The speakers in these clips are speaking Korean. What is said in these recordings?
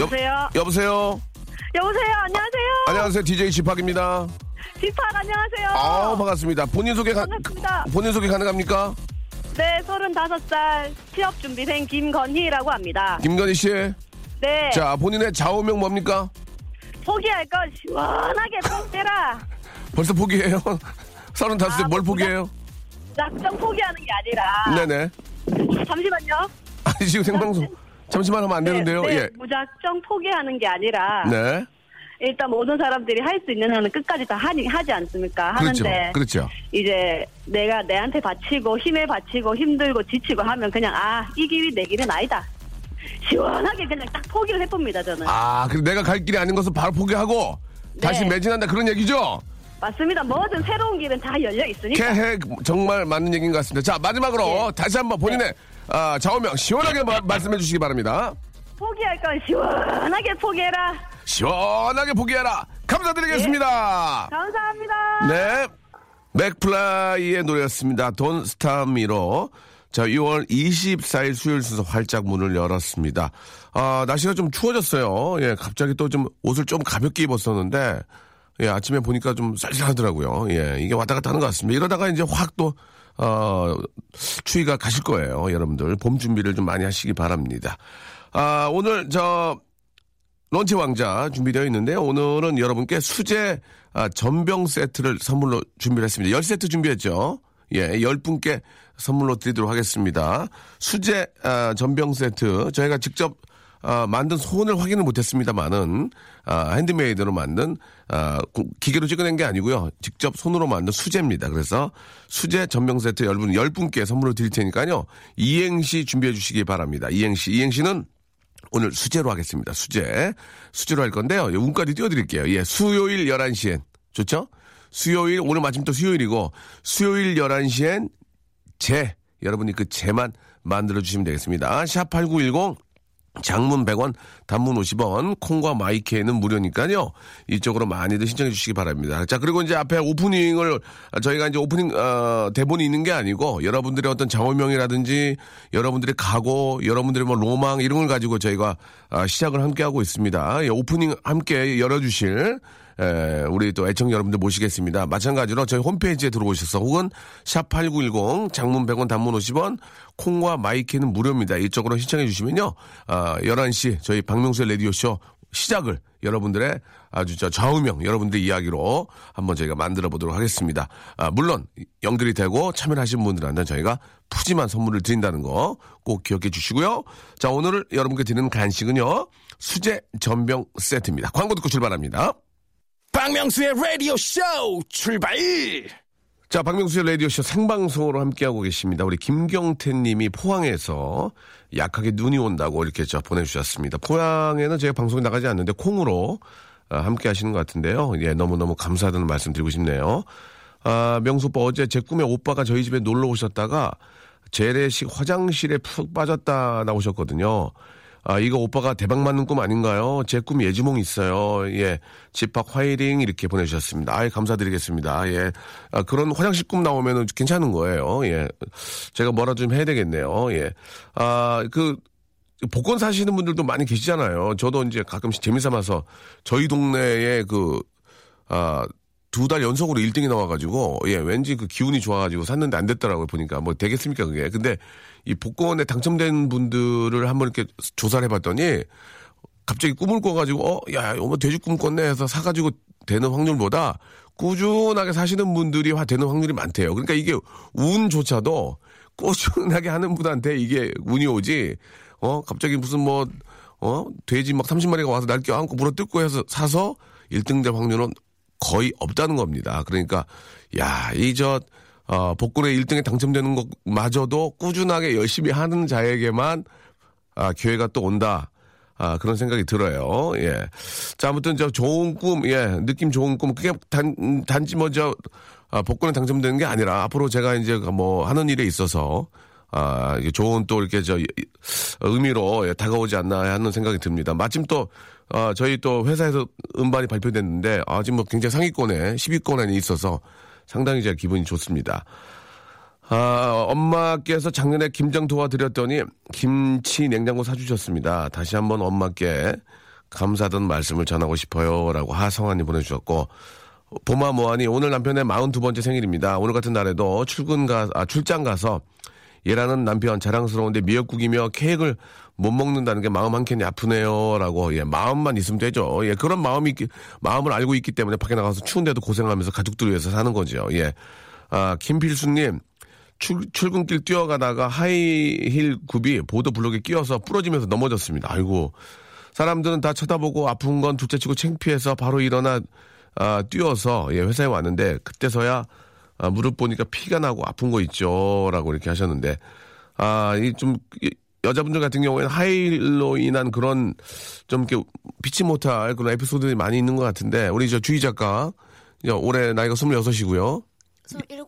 여보세요? 여 보세요. 여보세요? 안녕하세요? 안녕하세요. DJ 지팍입니다. 뒷팍 안녕하세요? 아, 반갑습니다. 본인 소개 가, 반갑습니다. 본인 소개 가능합니까? 네, 35살 취업 준비생 김건희라고 합니다. 김건희 씨. 네, 자, 본인의 좌우명 뭡니까? 포기할 건 시원하게 포기해라. 벌써 포기해요? 35세 아, 뭘 포기해요? 작정 포기하는 게 아니라. 네네. 잠시만요. 아니, 지금 생방송. 잠시만 하면 안 되는데요. 네, 네, 예. 무작정 포기하는 게 아니라. 네. 일단 모든 사람들이 할 수 있는 한은 끝까지 다 하니, 하지 않습니까? 그렇죠. 하는데. 그렇죠. 이제 내가 내한테 바치고 힘에 바치고 힘들고 지치고 하면 그냥 아 이 길이 내 길은 아니다. 시원하게 그냥 딱 포기를 해봅니다 저는. 아, 그럼 내가 갈 길이 아닌 것을 바로 포기하고 다시 네. 매진한다 그런 얘기죠? 맞습니다. 뭐든 새로운 길은 다 열려 있으니까. 캐해 정말 맞는 얘기인 것 같습니다. 자, 마지막으로 네. 다시 한번 본인의 아, 좌우명 시원하게 마- 말씀해 주시기 바랍니다. 포기할 건 시원하게 포기해라. 시원하게 포기해라. 감사드리겠습니다. 감사합니다. 네. 맥플라이의 노래였습니다. 돈 스타미로. 자, 6월 24일 수요일 순서 활짝 문을 열었습니다. 아, 날씨가 좀 추워졌어요. 예, 갑자기 또 좀 옷을 좀 가볍게 입었었는데, 예, 아침에 보니까 좀 쌀쌀하더라고요. 예, 이게 왔다 갔다 하는 것 같습니다. 이러다가 이제 확 또, 어, 추위가 가실 거예요. 여러분들. 봄 준비를 좀 많이 하시기 바랍니다. 아, 오늘 저, 런치 왕자 준비되어 있는데요. 오늘은 여러분께 수제 아, 전병 세트를 선물로 준비를 했습니다. 10세트 준비했죠. 예, 10분께 선물로 드리도록 하겠습니다. 수제 아, 전병 세트 저희가 직접 아, 만든 소원을 확인을 못했습니다만은 아, 핸드메이드로 만든 아, 고- 기계로 찍어낸 게 아니고요. 직접 손으로 만든 수제입니다. 그래서 수제 전병 세트 여러분 10분께 선물로 드릴 테니까요. 이행시 준비해 주시기 바랍니다. 이행시. 이행시는 오늘 수제로 하겠습니다. 수제. 수제로 할 건데요. 예, 운까지 띄워드릴게요. 예, 수요일 11시엔. 좋죠? 수요일, 오늘 마침 또 수요일이고, 수요일 11시엔 제. 여러분이 그 제만 만들어주시면 되겠습니다. 샵8910. 장문 100원, 단문 50원, 콩과 마이케는 무료니까요. 이쪽으로 많이들 신청해 주시기 바랍니다. 자, 그리고 이제 앞에 오프닝을 저희가 이제 오프닝 어, 대본이 있는 게 아니고 여러분들의 어떤 장호명이라든지 여러분들의 각오, 여러분들의 뭐 로망 이런 걸 가지고 저희가 아, 시작을 함께 하고 있습니다. 예, 오프닝 함께 열어 주실 에, 우리 또 애청 여러분들 모시겠습니다. 마찬가지로 저희 홈페이지에 들어오셔서 혹은 샵8910 장문 100원 단문 50원 콩과 마이케이는 무료입니다. 이쪽으로 신청해 주시면요. 아, 11시 저희 박명수의 라디오쇼 시작을 여러분들의 아주 저 좌우명 여러분들의 이야기로 한번 저희가 만들어 보도록 하겠습니다. 아, 물론 연결이 되고 참여를 하신 분들한테 저희가 푸짐한 선물을 드린다는 거 꼭 기억해 주시고요. 자, 오늘 여러분께 드리는 간식은요. 수제 전병 세트입니다. 광고 듣고 출발합니다. 박명수의 라디오 쇼 출발! 자, 박명수의 라디오쇼 생방송으로 함께하고 계십니다. 우리 김경태 님이 포항에서 약하게 눈이 온다고 이렇게 저 보내주셨습니다. 포항에는 제가 방송에 나가지 않는데 콩으로 아, 함께 하시는 것 같은데요. 예, 너무너무 감사하다는 말씀 드리고 싶네요. 아, 명수 오빠 어제 제 꿈에 오빠가 저희 집에 놀러 오셨다가 재래식 화장실에 푹 빠졌다 나오셨거든요. 아, 이거 오빠가 대박 맞는 꿈 아닌가요? 제 꿈 예지몽 있어요. 예. 집합 화이링 이렇게 보내주셨습니다. 아이, 감사드리겠습니다. 예. 아, 그런 화장실 꿈 나오면은 괜찮은 거예요. 예. 제가 뭐라 좀 해야 되겠네요. 예. 아, 그, 복권 사시는 분들도 많이 계시잖아요. 저도 이제 가끔씩 재미삼아서 저희 동네에 그, 아, 두 달 연속으로 1등이 나와가지고, 예, 왠지 그 기운이 좋아가지고 샀는데 안 됐더라고요, 보니까. 뭐 되겠습니까, 그게. 근데 이 복권에 당첨된 분들을 한번 이렇게 조사를 해봤더니, 갑자기 꿈을 꿔가지고, 어, 야, 어머, 돼지 꿈 꿨네 해서 사가지고 되는 확률보다 꾸준하게 사시는 분들이 화- 되는 확률이 많대요. 그러니까 이게 운조차도 꾸준하게 하는 분한테 이게 운이 오지, 어, 갑자기 무슨 뭐, 어, 돼지 막 30마리가 와서 날 껴안고 물어뜯고 해서 사서 1등 될 확률은 거의 없다는 겁니다. 그러니까, 야, 이 저, 어, 복권에 1등에 당첨되는 것마저도 꾸준하게 열심히 하는 자에게만 아, 기회가 또 온다. 아, 그런 생각이 들어요. 예. 자, 아무튼 저 좋은 꿈, 예, 느낌 좋은 꿈. 그게 단, 단지 뭐 저, 아, 복권에 당첨되는 게 아니라 앞으로 제가 이제 뭐 하는 일에 있어서 아, 이게 좋은 또 이렇게 저 이- 의미로 예, 다가오지 않나 하는 생각이 듭니다. 마침 또, 아, 저희 또 회사에서 음반이 발표됐는데, 아, 지금 뭐 굉장히 상위권에, 10위권에 있어서 상당히 제 기분이 좋습니다. 아, 엄마께서 작년에 김장 도와드렸더니 김치 냉장고 사주셨습니다. 다시 한번 엄마께 감사하던 말씀을 전하고 싶어요. 라고 하성환이 보내주셨고, 보마 모하니 오늘 남편의 42번째 생일입니다. 오늘 같은 날에도 출근 가, 아, 출장 가서 얘라는 남편 자랑스러운데 미역국이며 케이크를 못 먹는다는 게 마음 한 켠이 아프네요. 라고, 예, 마음만 있으면 되죠. 예, 그런 마음이, 마음을 알고 있기 때문에 밖에 나가서 추운데도 고생하면서 가족들 위해서 사는 거죠. 예. 아, 김필수님, 출, 출근길 뛰어가다가 하이힐 굽이 보도 블록에 끼어서 부러지면서 넘어졌습니다. 아이고. 사람들은 다 쳐다보고 아픈 건 둘째치고 창피해서 바로 일어나 아, 뛰어서 예, 회사에 왔는데 그때서야 아, 무릎 보니까 피가 나고 아픈 거 있죠라고 이렇게 하셨는데 아 이 좀 여자분들 같은 경우에는 하이힐로 인한 그런 좀 이렇게 피치 못할 그런 에피소드들이 많이 있는 것 같은데 우리 저 주희 작가 올해 나이가 26이고요.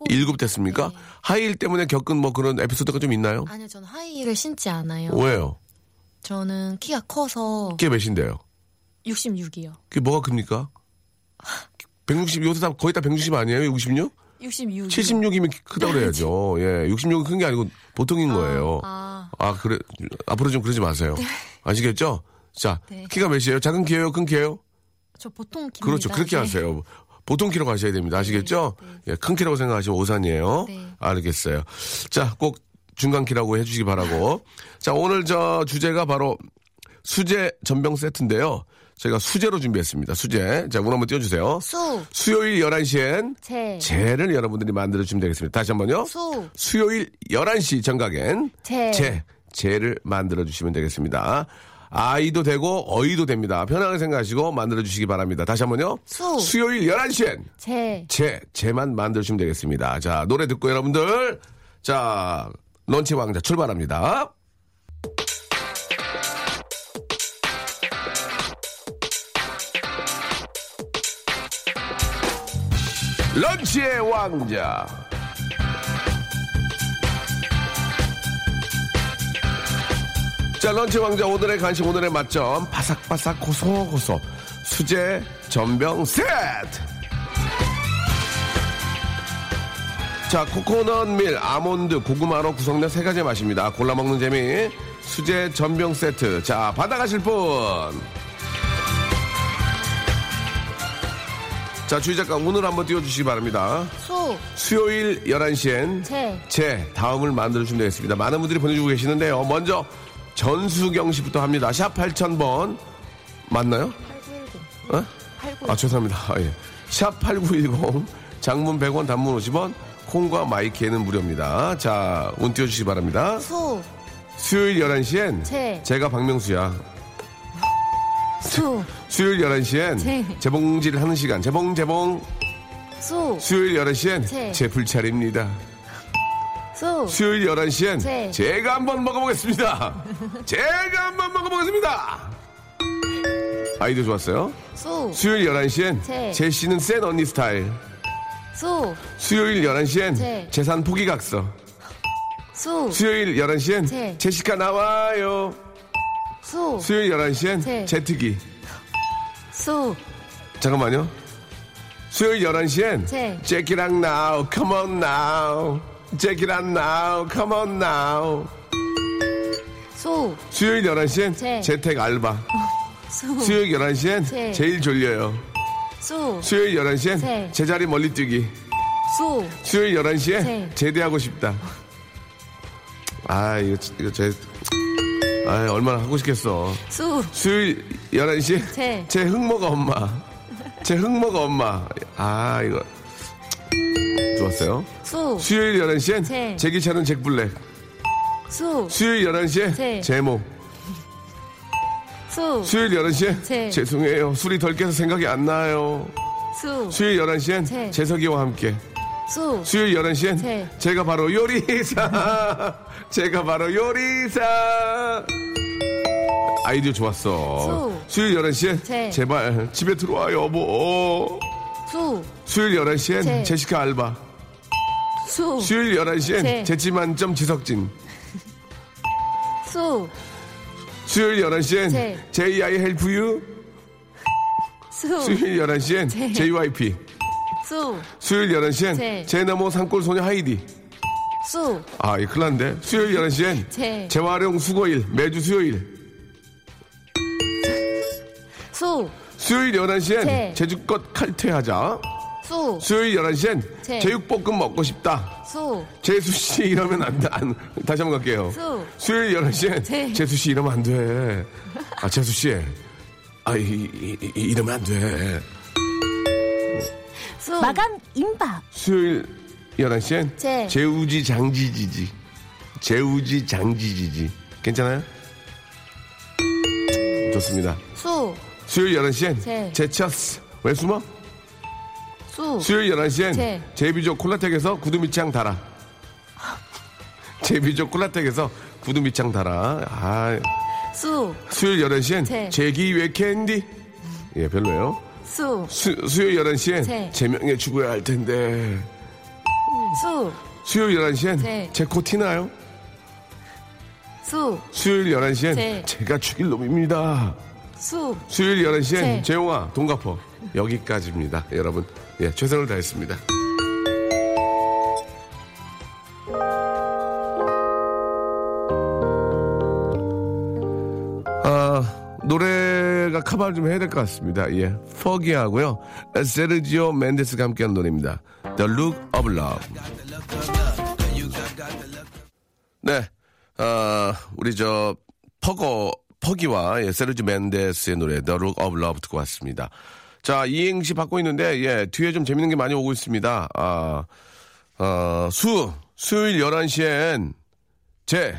일곱 됐습니까? 네. 하이힐 때문에 겪은 뭐 그런 에피소드가 좀 있나요? 아니요, 저는 하이힐을 신지 않아요. 왜요? 저는 키가 커서 그게 몇인데요? 66이요. 그게 뭐가 큽니까? 160, 요새 다 거의 다 160 아니에요? 66? 66. 76이면 크다고 그래야죠. 예, 66은 큰 게 아니고 보통인 거예요. 아, 아, 그래. 앞으로 좀 그러지 마세요. 아시겠죠? 자, 네. 키가 몇이에요? 작은 키예요? 큰 키예요? 저 보통 깁니다. 그렇죠. 그렇게 네. 하세요. 보통 키로 가셔야 됩니다. 아시겠죠? 예, 큰 키라고 생각하시면 오산이에요. 네. 알겠어요. 자, 꼭 중간 키라고 해주시기 바라고. 자, 오늘 저 주제가 바로 수제 전병 세트인데요. 저희가 수제로 준비했습니다. 수제. 자, 문 한번 띄워주세요. 수, 수요일 11시엔 제, 제를 여러분들이 만들어주시면 되겠습니다. 다시 한 번요. 수, 수요일 11시 정각엔 제. 제, 제를 만들어주시면 되겠습니다. 아이도 되고 어이도 됩니다. 편하게 생각하시고 만들어주시기 바랍니다. 다시 한 번요. 수. 수요일 11시엔 제. 제, 제만 만들어주시면 되겠습니다. 자, 노래 듣고 여러분들, 자, 런치 왕자 출발합니다. 런치의 왕자. 자, 런치 왕자 오늘의 간식 오늘의 맛점 바삭바삭 고소고소 수제 전병 세트. 자, 코코넛 밀, 아몬드, 고구마로 구성된 세 가지의 맛입니다. 골라 먹는 재미 수제 전병 세트. 자, 받아가실 분. 자, 주희 작가 오늘 한번 띄워주시기 바랍니다. 수, 수요일 11시엔 제. 제 다음을 만들어주시면 되겠습니다. 많은 분들이 보내주고 계시는데요. 먼저 전수경 씨부터 합니다. 샵 8000번. 맞나요? 8910. 어? 8910. 아, 죄송합니다. 아, 예. 샵 8910. 장문 100원, 단문 50원. 콩과 마이키에는 무료입니다. 자, 운 띄워주시기 바랍니다. 수, 수요일 11시엔 제. 제가 박명수야. 수, 수요일 11시엔 제. 재봉질을 하는 시간. 재봉, 재봉. 수, 수요일 11시엔 제. 제 불찰입니다. 수, 수요일 11시엔 제. 제가 한번 먹어보겠습니다. 제가 한번 먹어보겠습니다. 아이디어 좋았어요. 수, 수요일 11시엔 제. 제시는 센 언니 스타일. 수, 수요일 11시엔 제. 재산 포기각서. 수, 수요일 11시엔 제. 제시카 나와요. 수, 수요일 11시엔 제. 제트기. 수, 잠깐만요. 수요일 11시엔 제. Now. Check it out now, come on now. 수, 수요일 11시엔 제. 재택 알바. 수, 수요일 11시엔 제. 제일 졸려요. 수, 수요일 11시엔 네. 제자리 멀리 뛰기. 수, 수요일 11시에 네. 제대하고 싶다. 아, 이거, 이거 제, 아, 얼마나 하고 싶겠어. 수, 수요일 11시에 제. 제 흑모가 엄마. 제 흑모가 엄마. 아, 이거. 좋았어요. 수, 수요일 11시엔 제. 제기차는 잭블랙. 수, 수요일 11시에 제. 제모. 수, 수요일 11시에 제. 죄송해요. 술이 덜 깨서 생각이 안 나요. 수, 수요일 11시엔 제. 재석이와 함께. 수, 수요일 11시엔 제. 제가 바로 요리사. 제가 바로 요리사. 아이디어 좋았어. 수 요일 11시에 제. 제발 집에 들어와 여보. 수, 수요일 11시엔 제. 제시카 알바. 수, 수요일 11시엔 제. 재치 만점 지석진. 수, 수요일 11시엔 제. JI help you. 수, 수요일 11시엔 제. JYP. 수, 수요일 11시엔 제. 제나모 산골 소녀 하이디. 수, 아, 이 큰일 났는데. 수요일 11시엔 제. 재활용 수고일, 매주 수요일. 수, 수요일 11시엔 제. 제주껏 칼퇴하자. 수, 수요일 11시엔 제. 제육볶음 먹고 싶다. 수, 재수씨 이러면 안 돼. 안, 다시 한번 갈게요. 수. 수요일 11시엔 제. 재수씨 이러면 안 돼. 아, 재수씨. 아, 이, 이, 이, 이러면 안 돼. 수, 마감 임박. 수요일 11시엔 제. 재우지 장지지지. 재우지 장지지지. 괜찮아요? 좋습니다. 수, 수요일 11시엔 제. 제차스. 왜 숨어? 수, 수요일 11시엔 제. 제비족 콜라텍에서 구두미창 달아. 제비족 콜라텍에서 구두미창 달아. 아, 수, 수요일 11시엔 제. 제기 왜 캔디. 예, 별로예요. 수, 수, 수요일 11시엔 제. 제명에 죽어야 할 텐데. 수, 수요일 11시엔 제. 제코 티나요? 수, 수요일 11시엔 제. 제가 죽일 놈입니다. 수, 수요일 11시엔 제. 재용아 돈 갚어. 여기까지입니다. 여러분. 예, 최선을 다했습니다. 카바를 좀 해야 될 것 같습니다. 예. 퍼기하고요. 세르지오 멘데스가 함께한 노래입니다. The Look of Love. 네. 아, 우리 저 퍼거 퍼기와 예, 세르지 멘데스의 노래 The Look of Love 듣고 왔습니다. 자, 이행시 받고 있는데 예, 뒤에 좀 재밌는 게 많이 오고 있습니다. 아, 어, 수 수요일 11시엔 제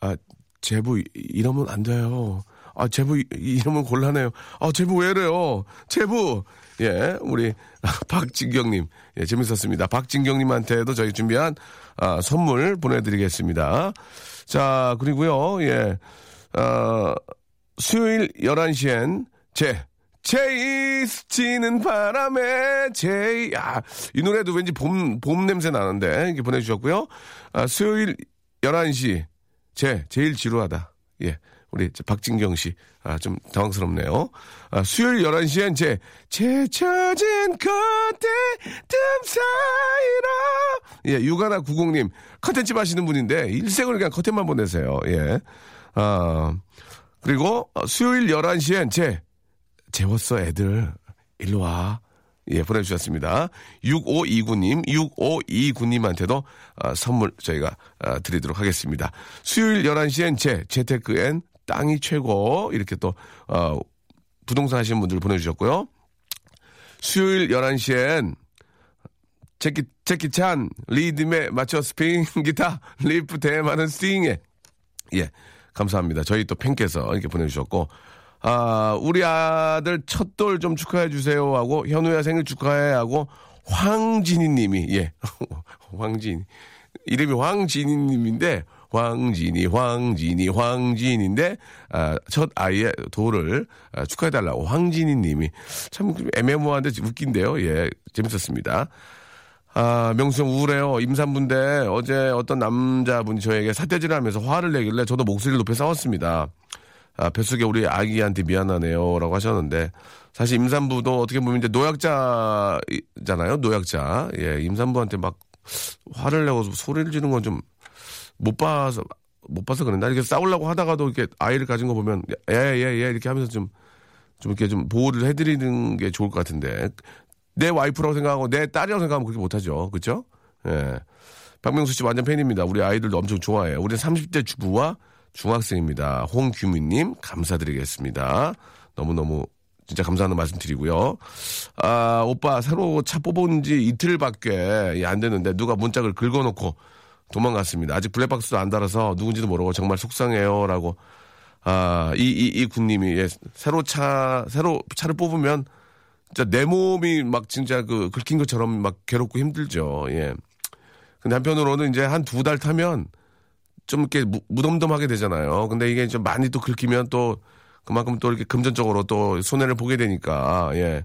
아, 제부 이- 이러면 안 돼요. 아, 제부 이- 이러면 곤란해요. 아, 제부 왜 이래요? 제부. 예, 우리 박진경님. 예, 재밌었습니다. 박진경님한테도 저희 준비한 아, 선물 보내드리겠습니다. 자, 그리고요, 예, 어, 수요일 11시엔 제, 제이스 치는 바람에 제이, 아, 이 노래도 왠지 봄, 봄 냄새 나는데, 이렇게 보내주셨고요. 아, 수요일 11시, 제, 제일 지루하다. 예. 우리 저 박진경 씨, 아, 좀 당황스럽네요. 아, 수요일 11시엔 제, 제쳐진 그때 틈 사이로. 예, 유가나 90님, 컨텐츠 하시는 분인데, 일생을 그냥 컨텐츠만 보내세요. 예. 아, 그리고 어, 수요일 11시엔 제, 재웠어, 애들. 일로 와. 예, 보내주셨습니다. 6529님, 6529님한테도 아, 선물 저희가 아, 드리도록 하겠습니다. 수요일 11시엔 제, 재테크엔 땅이 최고. 이렇게 또, 어, 부동산 하시는 분들 보내주셨고요. 수요일 11시엔 제키, 제키 찬, 리듬에 맞춰 스페인 기타, 리프 대많은 스윙에. 예, 감사합니다. 저희 또 팬께서 이렇게 보내주셨고, 아, 우리 아들 첫돌 좀 축하해 주세요 하고, 현우야 생일 축하해 하고, 황진희 님이, 예, 황진. 이름이 황진희 님인데, 황진희, 황진희, 황진인데, 아, 첫 아이의 돌을 아, 축하해달라고 황진희 님이. 참 애매모호한데 웃긴데요. 예, 재밌었습니다. 아, 명수 형 우울해요. 임산부인데 어제 어떤 남자분이 저에게 사태질을 하면서 화를 내길래 저도 목소리를 높여 싸웠습니다. 아, 뱃속에 우리 아기한테 미안하네요. 라고 하셨는데 사실 임산부도 어떻게 보면 이제 노약자잖아요. 노약자. 예, 임산부한테 막 화를 내고 소리를 지르는 건 좀 못 봐서 못 봐서 그런다. 이렇게 싸우려고 하다가도 이렇게 아이를 가진 거 보면 예, 예, 예 이렇게 하면서 좀 좀 이렇게 좀 보호를 해드리는 게 좋을 것 같은데 내 와이프라고 생각하고 내 딸이라고 생각하면 그렇게 못하죠. 그렇죠? 예. 박명수 씨 완전 팬입니다. 우리 아이들도 엄청 좋아해요. 우리 30대 주부와 중학생입니다. 홍규민님 감사드리겠습니다. 너무너무 진짜 감사하는 말씀 드리고요. 아, 오빠 새로 차 뽑은 지 이틀밖에 안 됐는데 누가 문짝을 긁어놓고 도망갔습니다. 아직 블랙박스도 안 달아서 누군지도 모르고 정말 속상해요. 라고. 아, 이, 이, 이 군님이, 예, 새로 차, 새로 차를 뽑으면 진짜 내 몸이 막 진짜 그 긁힌 것처럼 막 괴롭고 힘들죠. 예. 근데 한편으로는 이제 한 두 달 타면 좀 이렇게 무, 무덤덤하게 되잖아요. 근데 이게 좀 많이 또 긁히면 또 그만큼 또 이렇게 금전적으로 또 손해를 보게 되니까, 예.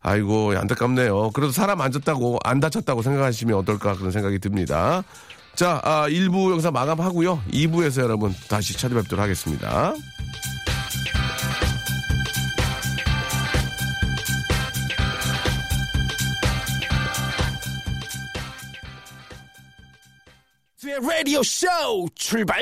아이고, 안타깝네요. 그래도 사람 안 졌다고, 안 다쳤다고 생각하시면 어떨까 그런 생각이 듭니다. 자, 아, 1부 영상 마감하고요. 2부에서 여러분 다시 찾아뵙도록 하겠습니다. 라디오 쇼 출발!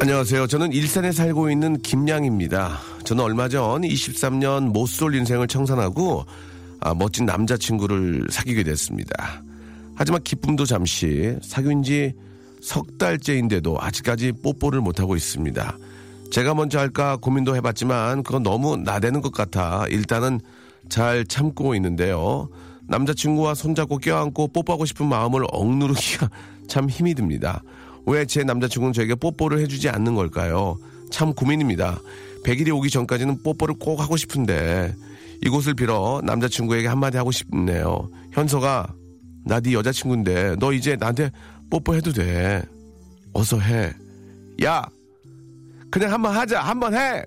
안녕하세요. 저는 일산에 살고 있는 김양입니다. 저는 얼마 전 23년 못쏠 인생을 청산하고 아, 멋진 남자친구를 사귀게 됐습니다. 하지만 기쁨도 잠시 사귄 지 석 달째인데도 아직까지 뽀뽀를 못하고 있습니다. 제가 먼저 할까 고민도 해봤지만 그건 너무 나대는 것 같아 일단은 잘 참고 있는데요. 남자친구와 손잡고 껴안고 뽀뽀하고 싶은 마음을 억누르기가 참 힘이 듭니다. 왜 제 남자친구는 저에게 뽀뽀를 해주지 않는 걸까요? 참 고민입니다. 100일이 오기 전까지는 뽀뽀를 꼭 하고 싶은데 이곳을 빌어 남자친구에게 한마디 하고 싶네요. 현서가 나 네 여자친구인데 너 이제 나한테 뽀뽀해도 돼. 어서 해. 야 그냥 한번 하자 한번 해.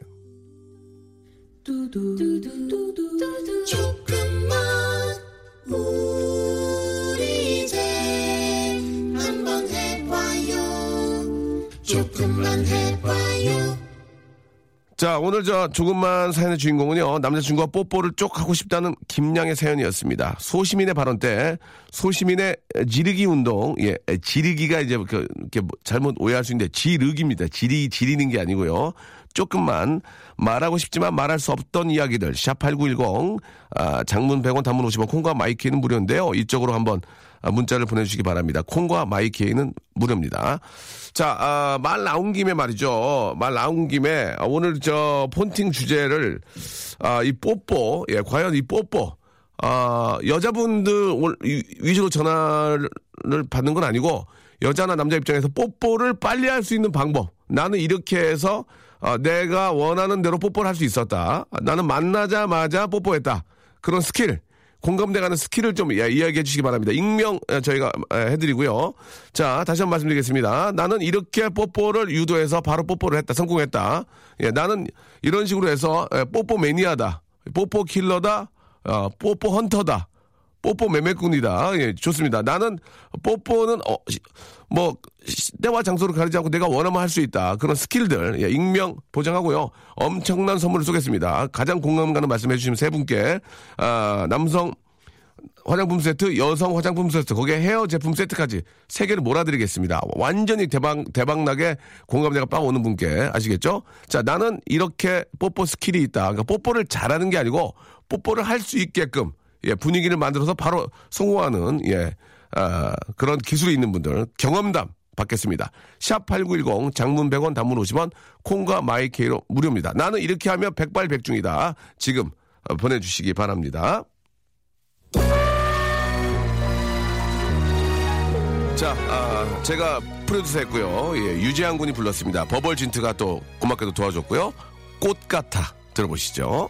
자, 오늘 저 조금만 사연의 주인공은요, 남자친구와 뽀뽀를 쪽 하고 싶다는 김양의 사연이었습니다. 소시민의 발언 때, 소시민의 지르기 운동, 예, 지르기가 이제 그, 이렇게 뭐 잘못 오해할 수 있는데, 지르기입니다. 지리, 지리는 게 아니고요. 조금만 말하고 싶지만 말할 수 없던 이야기들, 샵8910, 아, 장문 100원, 단문 50원, 콩과 마이케이는 무료인데요. 이쪽으로 한번 아, 문자를 보내주시기 바랍니다. 콩과 마이케이는 무료입니다. 자, 아, 말 나온 김에 말이죠. 말 나온 김에 아, 오늘 저 폰팅 주제를 아, 이 뽀뽀, 예, 과연 이 뽀뽀, 아, 여자분들 위주로 전화를 받는 건 아니고 여자나 남자 입장에서 뽀뽀를 빨리 할 수 있는 방법. 나는 이렇게 해서 아, 내가 원하는 대로 뽀뽀를 할 수 있었다. 아, 나는 만나자마자 뽀뽀했다. 그런 스킬. 공감대 가는 스킬을 좀 예, 이야기해 주시기 바랍니다. 익명 예, 저희가 예, 해드리고요. 자, 다시 한 번 말씀드리겠습니다. 나는 이렇게 뽀뽀를 유도해서 바로 뽀뽀를 했다. 성공했다. 예, 나는 이런 식으로 해서 예, 뽀뽀 매니아다. 뽀뽀 킬러다. 어, 뽀뽀 헌터다. 뽀뽀 매매꾼이다. 예, 좋습니다. 나는 뽀뽀는 어, 시- 뭐 시- 때와 장소를 가리지 않고 내가 원하면 할 수 있다. 그런 스킬들 예, 익명 보장하고요. 엄청난 선물을 쏘겠습니다. 가장 공감 가는 말씀해 주시면 세 분께 아, 남성 화장품 세트, 여성 화장품 세트, 거기에 헤어 제품 세트까지 세 개를 몰아드리겠습니다. 완전히 대박, 대박나게 공감대가 빵 오는 분께 아시겠죠? 자, 나는 이렇게 뽀뽀 스킬이 있다. 그러니까 뽀뽀를 잘하는 게 아니고 뽀뽀를 할 수 있게끔 예, 분위기를 만들어서 바로 성공하는 예, 아, 그런 기술이 있는 분들 경험담 받겠습니다. 샵 8910 장문 100원 단문 50원 콩과 마이케이는 무료입니다. 나는 이렇게 하면 백발백중이다. 지금 어, 보내주시기 바랍니다. 자, 아, 제가 프로듀서 했고요. 예, 유재한 군이 불렀습니다. 버벌진트가 또 고맙게도 도와줬고요. 꽃 같아 들어보시죠.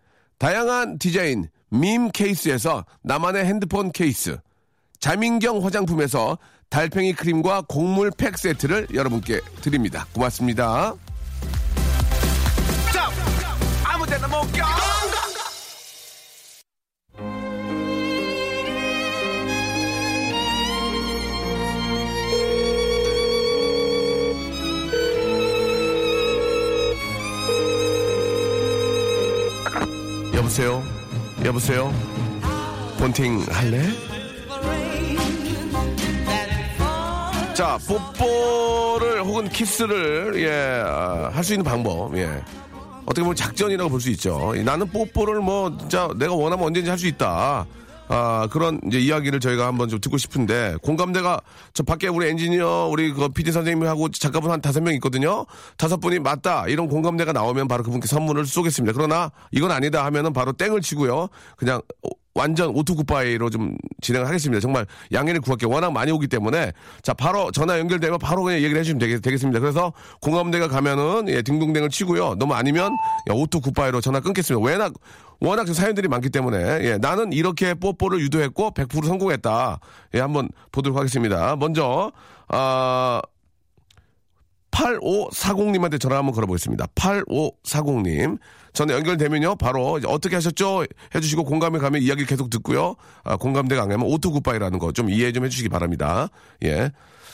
다양한 디자인 밈 케이스에서 나만의 핸드폰 케이스, 자민경 화장품에서 달팽이 크림과 곡물 팩 세트를 여러분께 드립니다. 고맙습니다. 여보세요? 여보세요? 본팅 할래? 자, 뽀뽀를 혹은 키스를, 예, 할수 있는 방법, 예. 어떻게 보면 작전이라고 볼 수 있죠. 나는 뽀뽀를 뭐, 진짜 내가 원하면 언제든지 할 수 있다. 아, 그런 이제 이야기를 저희가 한번 좀 듣고 싶은데, 공감대가, 저 밖에 우리 엔지니어, 우리 그 PD 선생님하고 작가분 한 다섯 명 있거든요? 다섯 분이 맞다. 이런 공감대가 나오면 바로 그분께 선물을 쏘겠습니다. 그러나 이건 아니다 하면은 바로 땡을 치고요. 그냥 완전 auto goodbye로 좀 진행을 하겠습니다. 정말 양해를 구할게요. 워낙 많이 오기 때문에. 자, 바로 전화 연결되면 바로 그냥 얘기를 해주시면 되겠, 되겠습니다. 그래서 공감대가 가면은, 예, 딩동댕을 치고요. 너무 아니면, 야, auto goodbye로 전화 끊겠습니다. 워낙, 워낙 좀 사연들이 많기 때문에, 예, 나는 이렇게 뽀뽀를 유도했고 100% 성공했다. 예, 한번 보도록 하겠습니다. 먼저, 아, 8540님한테 전화 한번 걸어보겠습니다. 8540님. 전화 연결되면요, 바로 어떻게 하셨죠? 해주시고 공감대가 가면 이야기 계속 듣고요. 아, 공감대가 안 가면 auto goodbye라는 거 좀 이해 좀 해주시기 바랍니다. 예.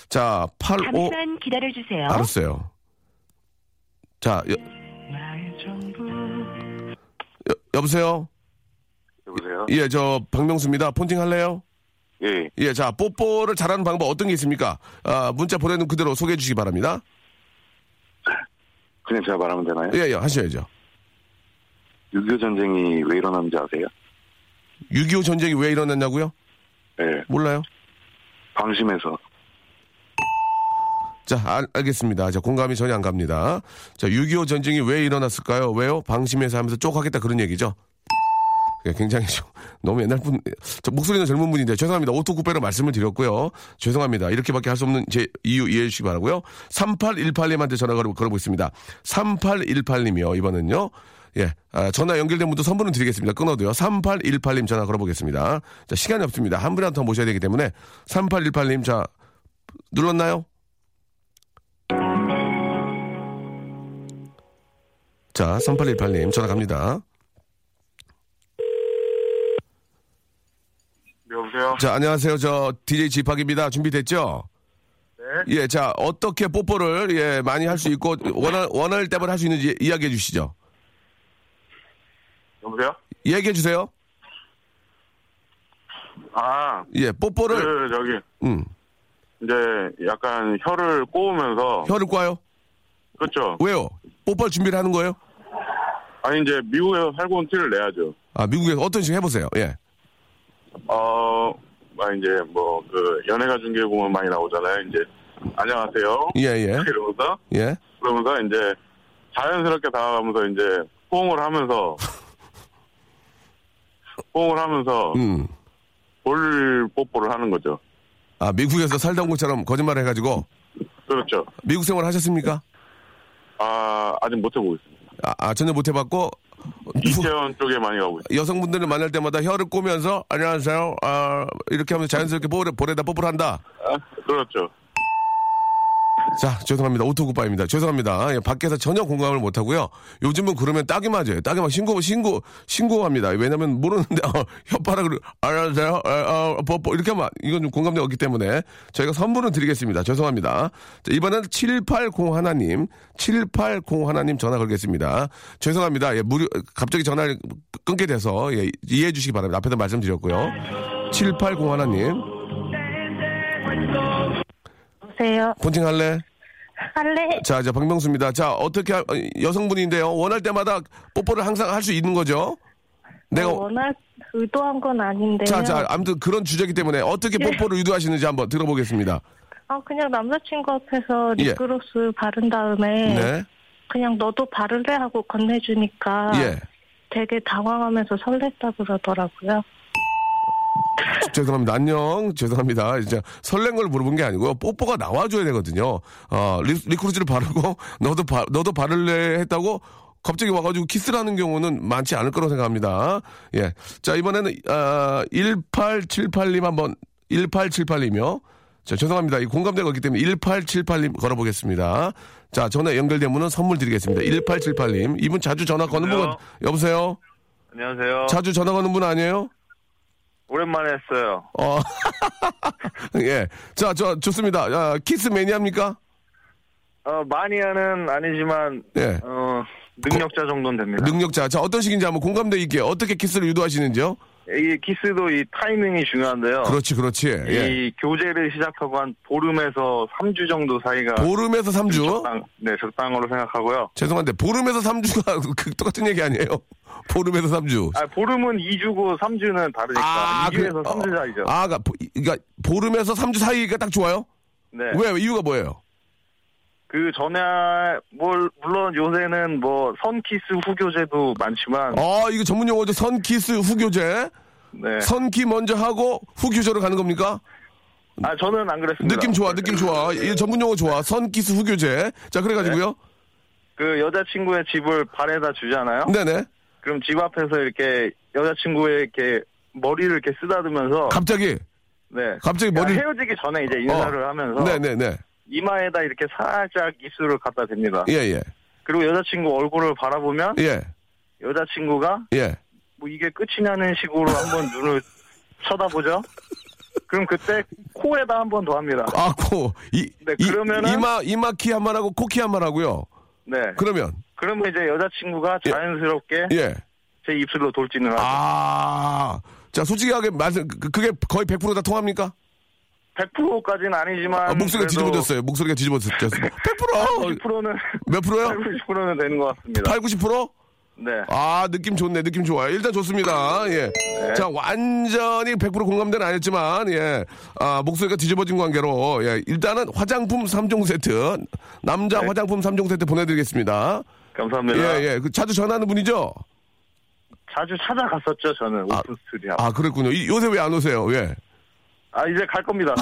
자, 85. 잠시만 기다려주세요. 알았어요. 자, 여, 여, 여보세요? 여보세요? 예, 저, 박명수입니다. 폰팅 할래요? 예. 예, 자, 뽀뽀를 잘하는 방법 어떤 게 있습니까? 아, 문자 보내는 그대로 소개해 주시기 바랍니다. 그냥 제가 말하면 되나요? 예, 예, 하셔야죠. 6.25 전쟁이 왜 일어났는지 아세요? 6.25 전쟁이 왜 일어났냐고요? 예. 몰라요? 방심해서. 자, 알, 알겠습니다. 자, 공감이 전혀 안 갑니다. 자, 6.25 전쟁이 왜 일어났을까요? 왜요? 방심해서 하면서 쪽 하겠다 그런 얘기죠? 예, 굉장히 좀 너무 옛날 분, 저 목소리는 젊은 분인데 죄송합니다. 오토쿠페로 말씀을 드렸고요. 죄송합니다. 이렇게밖에 할 수 없는 제 이유 이해해 주시기 바라고요. 3818님한테 전화 걸어, 걸어보겠습니다. 3818님이요. 이번엔요. 예, 아, 전화 연결된 분도 선물은 드리겠습니다. 끊어도요. 3818님 전화 걸어보겠습니다. 자, 시간이 없습니다. 한 분이라도 더 모셔야 되기 때문에 3818님 자, 눌렀나요? 자, 3818님 전화 갑니다. 여보세요? 자, 안녕하세요. 저 DJ 지팍입니다. 준비됐죠? 네. 예, 자, 어떻게 뽀뽀를 예, 많이 할 수 있고 원할 원할 때만 할 수 있는지 이야기해 주시죠. 여보세요? 얘기해 주세요. 아, 예, 뽀뽀를 그, 저기, 음, 이제 약간 혀를 꼬우면서. 혀를 꽈요. 그렇죠. 왜요? 뽀뽀할 준비를 하는 거예요? 아니, 이제 미국에서 살고 온 티를 내야죠. 아, 미국에서 어떤 식으로 해보세요. 예. 어, 아, 이제 뭐, 그, 연예가 중계 보면 많이 나오잖아요. 이제, 안녕하세요. 예, 예. 이러면서, 예. 그러면서 이제, 자연스럽게 다가가면서 이제, 호응을 하면서, 호응을 하면서, 음. 볼 뽀뽀를 하는 거죠. 아, 미국에서 살다 온 것처럼 거짓말 해가지고 그렇죠. 미국 생활 하셨습니까? 아, 아직 못 해보고 있습니다. 아, 아, 전혀 못 해봤고 이태원 쪽에 많이 가고 있습니다. 여성분들을 만날 때마다 혀를 꼬면서 안녕하세요. 아, 이렇게 하면서 자연스럽게 볼에, 볼에다 뽀뽀를 한다. 아, 그렇죠. 자, 죄송합니다. 오토굿바입니다. 죄송합니다. 예, 밖에서 전혀 공감을 못 하고요. 요즘은 그러면 딱이 맞아요. 딱이 막 신고, 신고, 신고합니다. 왜냐면 모르는데, 어, 혓바닥을, 알아주세요. 어, 뽀뽀. 이렇게 하면, 이건 좀 공감대가 없기 때문에 저희가 선물을 드리겠습니다. 죄송합니다. 자, 이번엔 7801님, 7801님 전화 걸겠습니다. 죄송합니다. 예, 무료, 갑자기 전화를 끊게 돼서, 예, 이해해 주시기 바랍니다. 앞에도 말씀드렸고요. 7801님, 여보세요. 폰팅 할래? 할래? 자, 자, 박명수입니다. 자, 어떻게, 하- 어, 여성분인데요. 원할 때마다 뽀뽀를 항상 할 수 있는 거죠? 내가, 어, 워낙 의도한 건 아닌데요. 자, 자, 아무튼 그런 주제이기 때문에 어떻게 뽀뽀를 유도하시는지 한번 들어보겠습니다. 아, 그냥 남자친구 앞에서 예. 립그로스 바른 다음에 네. 그냥 너도 바를래 하고 건네주니까 예. 되게 당황하면서 설렜다 그러더라고요. 죄송합니다. 안녕. 죄송합니다. 이제 설렌 걸 물어본 게 아니고요. 뽀뽀가 나와줘야 되거든요. 어, 리, 립글로즈를 바르고, 너도 바, 너도 바를래 했다고, 갑자기 와가지고 키스를 하는 경우는 많지 않을 거라고 생각합니다. 예. 자, 이번에는, 아, 1878님 한 번, 1878이며, 자, 죄송합니다. 이 공감대가 없기 때문에 1878님 걸어보겠습니다. 자, 전화 연결된 분은 선물 드리겠습니다. 1878님. 이분 자주 전화 거는 분? 여보세요? 안녕하세요. 자주 전화 거는 분 아니에요? 오랜만에 했어요. 어. 예. 자, 저, 좋습니다. 아, 키스 매니아입니까? 어, 마니아는 아니지만, 예. 어, 능력자 정도는 됩니다. 능력자. 자, 어떤 식인지 한번 공감대 있게 어떻게 키스를 유도하시는지요? 이 키스도 이 타이밍이 중요한데요. 그렇지, 그렇지. 예. 이 교제를 시작하고 한 보름에서 3주 정도 사이가 보름에서 3주? 적당, 네, 적당으로 생각하고요. 죄송한데, 보름에서 3주가 그 똑같은 얘기 아니에요? 보름에서 3주. 아, 보름은 2주고 3주는 다르니까 2주에서 그- 3주 사이죠. 아, 그러니까, 보- 그러니까 보름에서 3주 사이가 딱 좋아요? 네. 왜? 이유가 뭐예요? 그 전에 뭘 물론 요새는 뭐 선키스 후교제도 많지만 아, 이거 전문 용어죠. 선키스 후교제. 네. 선키 먼저 하고 후교제로 가는 겁니까? 아 저는 안 그랬습니다. 느낌 좋아, 느낌 좋아. 이 전문 용어 좋아. 선키스 후교제. 자, 그래가지고요. 그 여자친구의 집을 발에다 주잖아요. 네네. 그럼 집 앞에서 이렇게 여자친구의 이렇게 머리를 이렇게 쓰다듬면서 갑자기, 네. 갑자기 그러니까 머리. 헤어지기 전에 이제 인사를 어. 하면서 네네네. 이마에다 이렇게 살짝 입술을 갖다 댑니다. 예, 예. 그리고 여자친구 얼굴을 바라보면 예, 여자친구가 예. 뭐 이게 끝이냐는 식으로 한번 눈을 쳐다보죠. 그럼 그때 코에다 한 번 더 합니다. 아, 코. 이, 네, 이- 그러면은- 이마, 이마 키 한 번 하고 코 키 한 번 하고요. 네. 그러면, 그러면 이제 여자친구가 자연스럽게 예. 제 입술로 돌진을 하죠. 아, 자, 솔직하게 말씀, 그- 그게 거의 100%다 통합니까? 100%까지는 아니지만 아, 목소리가 뒤집어졌어요. 목소리가 뒤집어졌어요. 100%! 90%는 몇 프로요? 8, 90%는 되는 것 같습니다. 8, 90%? 네. 아, 느낌 좋네. 느낌 좋아요. 일단 좋습니다. 예. 자, 완전히 100% 공감대는 아니었지만, 예. 아, 목소리가 뒤집어진 관계로, 예. 일단은 화장품 3종 세트, 남자 네. 화장품 3종 세트 보내드리겠습니다. 감사합니다. 예, 예. 그 자주 전화하는 분이죠? 자주 찾아갔었죠, 저는 아, 오픈 스튜디오. 아, 그랬군요. 이- 요새 왜 안 오세요? 왜? 아, 이제 갈 겁니다.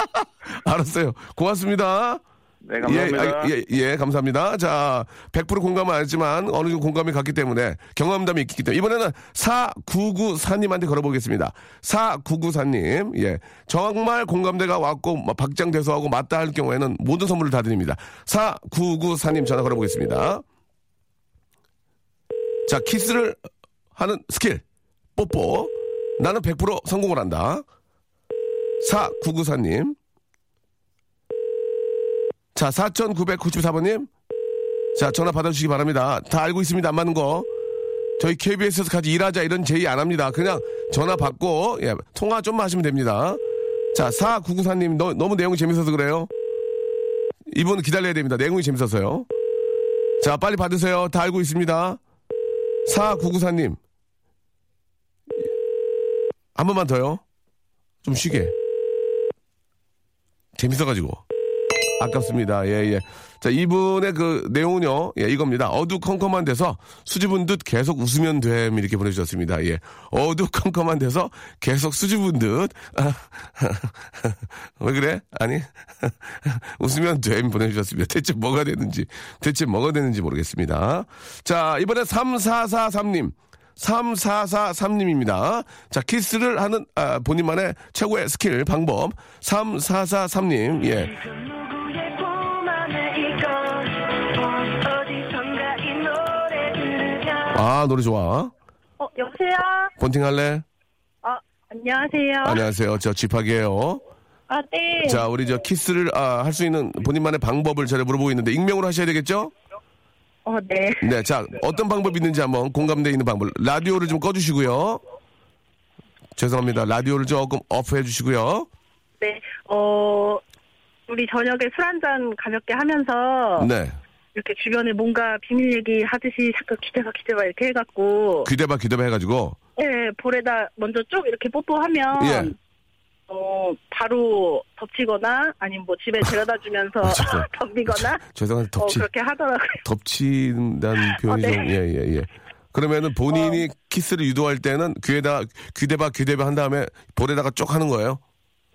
알았어요. 고맙습니다. 네, 감사합니다. 예, 아, 예, 예, 감사합니다. 자, 100% 공감은 아니지만 어느 정도 공감이 갔기 때문에 경험담이 있기 때문에 이번에는 4994님한테 걸어보겠습니다. 4994님, 예. 정말 공감대가 왔고 뭐 박장대소하고 맞다 할 경우에는 모든 선물을 다 드립니다. 4994님 전화 걸어보겠습니다. 자, 키스를 하는 스킬. 뽀뽀. 나는 100% 성공을 한다. 4994님. 자, 4994번님. 자, 전화 받아주시기 바랍니다. 다 알고 있습니다. 안 맞는 거. 저희 KBS에서 같이 일하자 이런 제의 안 합니다. 그냥 전화 받고, 예, 통화 좀만 하시면 됩니다. 자, 4994님, 너, 너무 내용이 재밌어서 그래요. 이분 기다려야 됩니다. 내용이 재밌어서요. 자, 빨리 받으세요. 다 알고 있습니다. 4994님. 한 번만 더요. 좀 쉬게. 재밌어가지고. 아깝습니다. 예, 예. 자, 이분의 그 내용은요, 예, 이겁니다. 어두컴컴한 데서 수줍은 듯 계속 웃으면 됨. 이렇게 보내주셨습니다. 예. 어두컴컴한 데서 계속 수줍은 듯. 아, 왜 그래? 아니. 웃으면 됨. 보내주셨습니다. 대체 뭐가 되는지, 대체 뭐가 되는지 모르겠습니다. 자, 이번에 3443님. 3443님입니다. 자, 키스를 하는, 아, 본인만의 최고의 스킬, 방법. 3443님, 예. 아, 노래 좋아. 어 여보세요 본팅 할래? 아 안녕하세요 안녕하세요. 저 집하게요. 아 네 자, 우리 저 키스를 아, 할 수 있는 본인만의 방법을 제가 물어보고 있는데 익명으로 하셔야 되겠죠? 어 네 네, 자, 어떤 방법이 있는지 한번 공감대 있는 방법. 라디오를 좀 꺼주시고요. 죄송합니다. 라디오를 조금 오프 해주시고요. 네, 어, 우리 저녁에 술 한잔 가볍게 하면서 네. 이렇게 주변에 뭔가 비밀 얘기 하듯이 잠깐 기대봐 기대봐 이렇게 해갖고 귀대봐, 귀대봐 해가지고. 예, 볼에다 먼저 쭉 이렇게 뽀뽀하면 예. 어, 바로 덮치거나 아니면 뭐 집에 데려다 주면서 아, 죄송- 덤비거나 죄송한데 어, 덮치, 그렇게 하더라고요. 덮친다는 표현이 어, 네. 좀, 예, 예, 예. 그러면은 본인이 키스를 유도할 때는 귀에다, 귀대봐, 귀대봐 한 다음에 볼에다가 쭉 하는 거예요?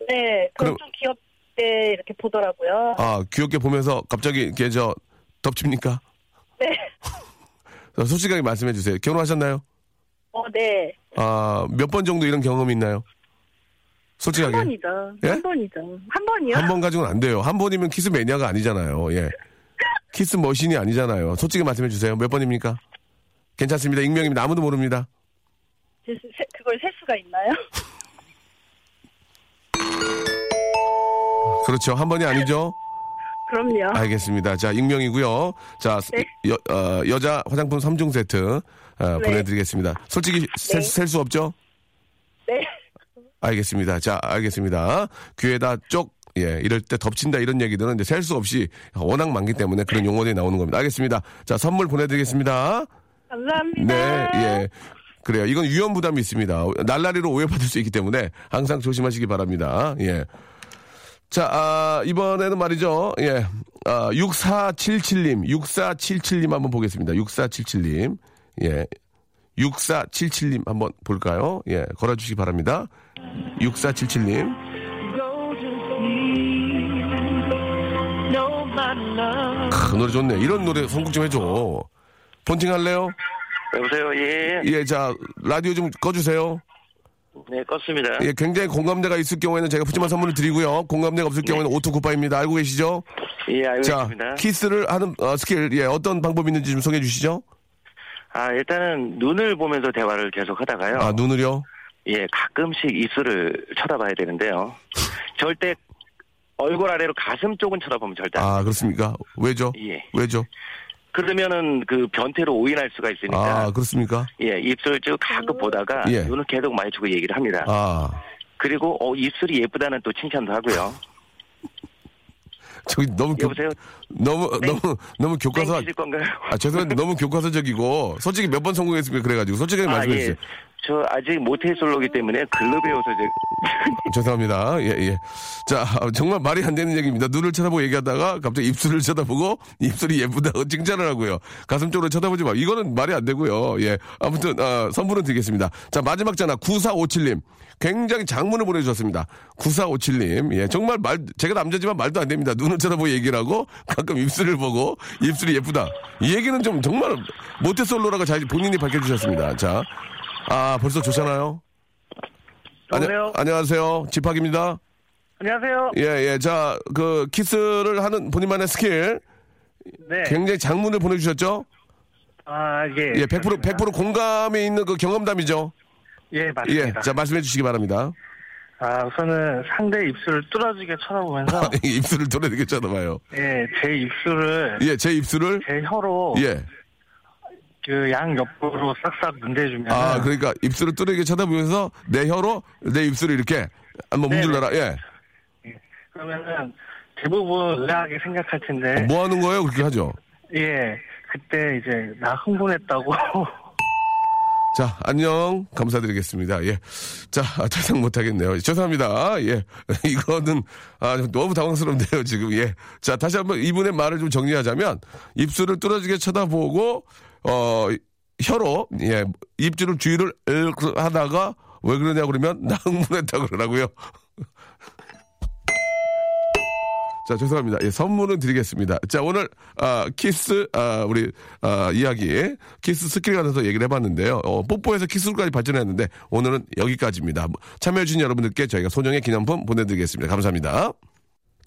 네, 그럼- 그럼 좀 귀엽게 이렇게 보더라고요. 아, 귀엽게 보면서 갑자기 이렇게 저, 덮칩니까? 네. 솔직하게 말씀해 주세요. 결혼하셨나요? 어, 네. 아, 몇 번 정도 이런 경험이 있나요? 솔직하게. 한 번이죠. 예? 한 번이죠. 한 번이요? 한 번 가지고는 안 돼요. 한 번이면 키스 매니아가 아니잖아요. 예. 키스 머신이 아니잖아요. 솔직히 말씀해 주세요. 몇 번입니까? 괜찮습니다. 익명입니다. 아무도 모릅니다. 그걸 셀 수가 있나요? 그렇죠. 한 번이 아니죠? 그럼요. 알겠습니다. 자, 익명이고요. 자, 네. 여, 어, 여자 화장품 3종 세트 어, 네. 보내드리겠습니다. 솔직히 네. 셀수 없죠? 네. 알겠습니다. 자, 알겠습니다. 귀에다 쪽, 예, 이럴 때 덮친다 이런 얘기들은 이제 셀 수 없이 워낙 많기 때문에 그런 용어들이 나오는 겁니다. 알겠습니다. 자, 선물 보내드리겠습니다. 감사합니다. 네, 예. 그래요. 이건 위험 부담이 있습니다. 날라리로 오해받을 수 있기 때문에 항상 조심하시기 바랍니다. 예. 자, 아, 이번에는 말이죠. 예. 아, 6477님, 6477님 한번 보겠습니다. 6477님. 예. 6477님 한번 볼까요? 예. 걸어주시기 바랍니다. 6477님. 크, 노래 좋네. 이런 노래 선곡 좀 해줘. 폰팅 할래요? 여보세요, 예. 예, 자, 라디오 좀 꺼주세요. 네, 껐습니다. 예, 굉장히 공감대가 있을 경우에는 제가 푸짐한 선물을 드리고요. 공감대가 없을 경우에는 auto goodbye입니다. 알고 계시죠? 예, 알고 자, 있습니다. 키스를 하는 어, 스킬, 예, 어떤 방법이 있는지 좀 소개해 주시죠. 아, 일단은 눈을 보면서 대화를 계속 하다가요. 아, 눈을요? 예, 가끔씩 입술을 쳐다봐야 되는데요. 절대 얼굴 아래로 가슴 쪽은 쳐다보면 절대 안 아, 그렇습니까? 왜죠? 예. 왜죠? 그러면은 그 변태로 오인할 수가 있으니까. 아, 그렇습니까? 예, 입술 쭉 가끔 보다가 예. 눈을 계속 마주치고 얘기를 합니다. 아, 그리고 어 입술이 예쁘다는 또 칭찬도 하고요. 저기 너무 교, 여보세요? 너무 너무 너무 교과서? 아, 죄송한데 너무 교과서적이고 솔직히 몇 번 성공했습니까? 그래가지고 솔직하게 아, 말씀해 예. 주세요. 저 아직 모태솔로기 때문에 글로 배워서 이제 죄송합니다. 예, 예. 자, 정말 말이 안 되는 얘기입니다. 눈을 쳐다보고 얘기하다가 갑자기 입술을 쳐다보고 입술이 예쁘다고 칭찬을 하고요. 가슴 쪽으로 쳐다보지 마. 이거는 말이 안 되고요. 예. 아무튼, 어, 선물은 드리겠습니다. 자, 마지막 전화 9457님. 굉장히 장문을 보내주셨습니다. 9457님. 예. 정말 말, 제가 남자지만 말도 안 됩니다. 눈을 쳐다보고 얘기를 하고 가끔 입술을 보고 입술이 예쁘다. 이 얘기는 좀 정말 모태솔로라고 잘 본인이 밝혀주셨습니다. 자. 아, 벌써 좋잖아요. 여보세요? 안녕하세요. 집학입니다. 안녕하세요. 예, 예. 자, 그, 키스를 하는 본인만의 스킬. 네. 굉장히 장문을 보내 주셨죠? 아, 예. 예, 100%, 100% 공감이 있는 그 경험담이죠? 예, 예. 맞습니다. 자, 말씀해 주시기 바랍니다. 아, 우선은 상대 입술을 뚫어지게 쳐다보면서 입술을 돌아되게 쳐다봐요. 예, 제 입술을 예, 제 입술을. 제 혀로 예. 그 양 옆으로 싹싹 문대주면 아, 그러니까 입술을 뚫어지게 쳐다보면서 내 혀로 내 입술을 이렇게 한번 네네. 문질러라. 예. 그러면은 대부분 의아하게 생각할 텐데 뭐 하는 거예요? 그렇게 하죠. 예, 그때 이제 나 흥분했다고 자, 안녕. 감사드리겠습니다. 예. 자, 아, 더 이상 못하겠네요. 죄송합니다. 예. 이거는, 아, 너무 당황스럽네요, 지금. 예. 자, 다시 한번 이분의 말을 좀 정리하자면, 입술을 뚫어지게 쳐다보고, 어, 혀로, 예, 입술을 으르 하다가, 왜 그러냐 그러면, 나 흥분했다 그러라고요. 자, 죄송합니다. 예, 선물은 드리겠습니다. 자, 오늘, 아, 키스, 아, 우리, 아, 이야기, 키스 skill에 관해서 얘기를 해봤는데요. 어, 뽀뽀에서 키스까지 발전했는데, 오늘은 여기까지입니다. 참여해주신 여러분들께 저희가 소정의 기념품 보내드리겠습니다. 감사합니다.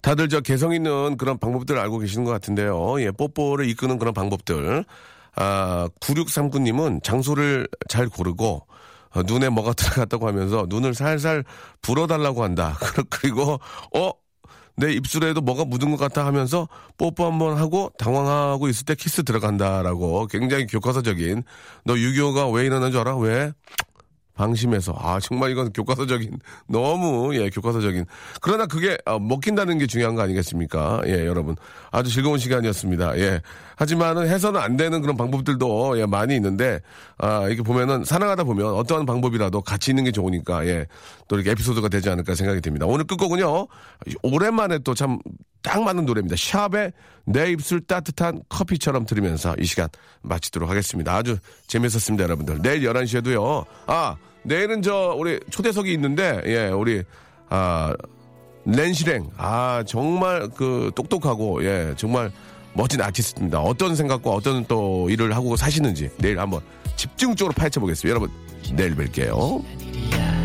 다들 저 개성 있는 그런 방법들 알고 계시는 것 같은데요. 예, 뽀뽀를 이끄는 그런 방법들. 아, 9639님은 장소를 잘 고르고, 어, 눈에 뭐가 들어갔다고 하면서 눈을 살살 불어달라고 한다. 그리고, 어? 내 입술에도 뭐가 묻은 것 같아 하면서 뽀뽀 한번 하고 당황하고 있을 때 키스 들어간다라고 굉장히 교과서적인 너 유교가 왜 이러는 줄 알아? 왜? 방심해서 아 정말 이건 교과서적인 너무 예 교과서적인. 그러나 그게 어, 먹힌다는 게 중요한 거 아니겠습니까? 예 여러분. 아주 즐거운 시간이었습니다. 예. 하지만은 해서는 안 되는 그런 방법들도 예 많이 있는데 아 이렇게 보면은 사랑하다 보면 어떠한 방법이라도 같이 있는 게 좋으니까 예또 이렇게 에피소드가 되지 않을까 생각이 듭니다. 오늘 끝곡은요 오랜만에 또 참 딱 맞는 노래입니다. 샵의 내 입술 따뜻한 커피처럼 들으면서 이 시간 마치도록 하겠습니다. 아주 재밌었습니다 여러분들. 내일 11시에도요. 아 내일은 저 우리 초대석이 있는데 예 우리 아 렌실행 아 정말 그 똑똑하고 예 정말 멋진 아티스트입니다. 어떤 생각과 어떤 또 일을 하고 사시는지 내일 한번 집중적으로 파헤쳐 보겠습니다. 여러분, 내일 뵐게요.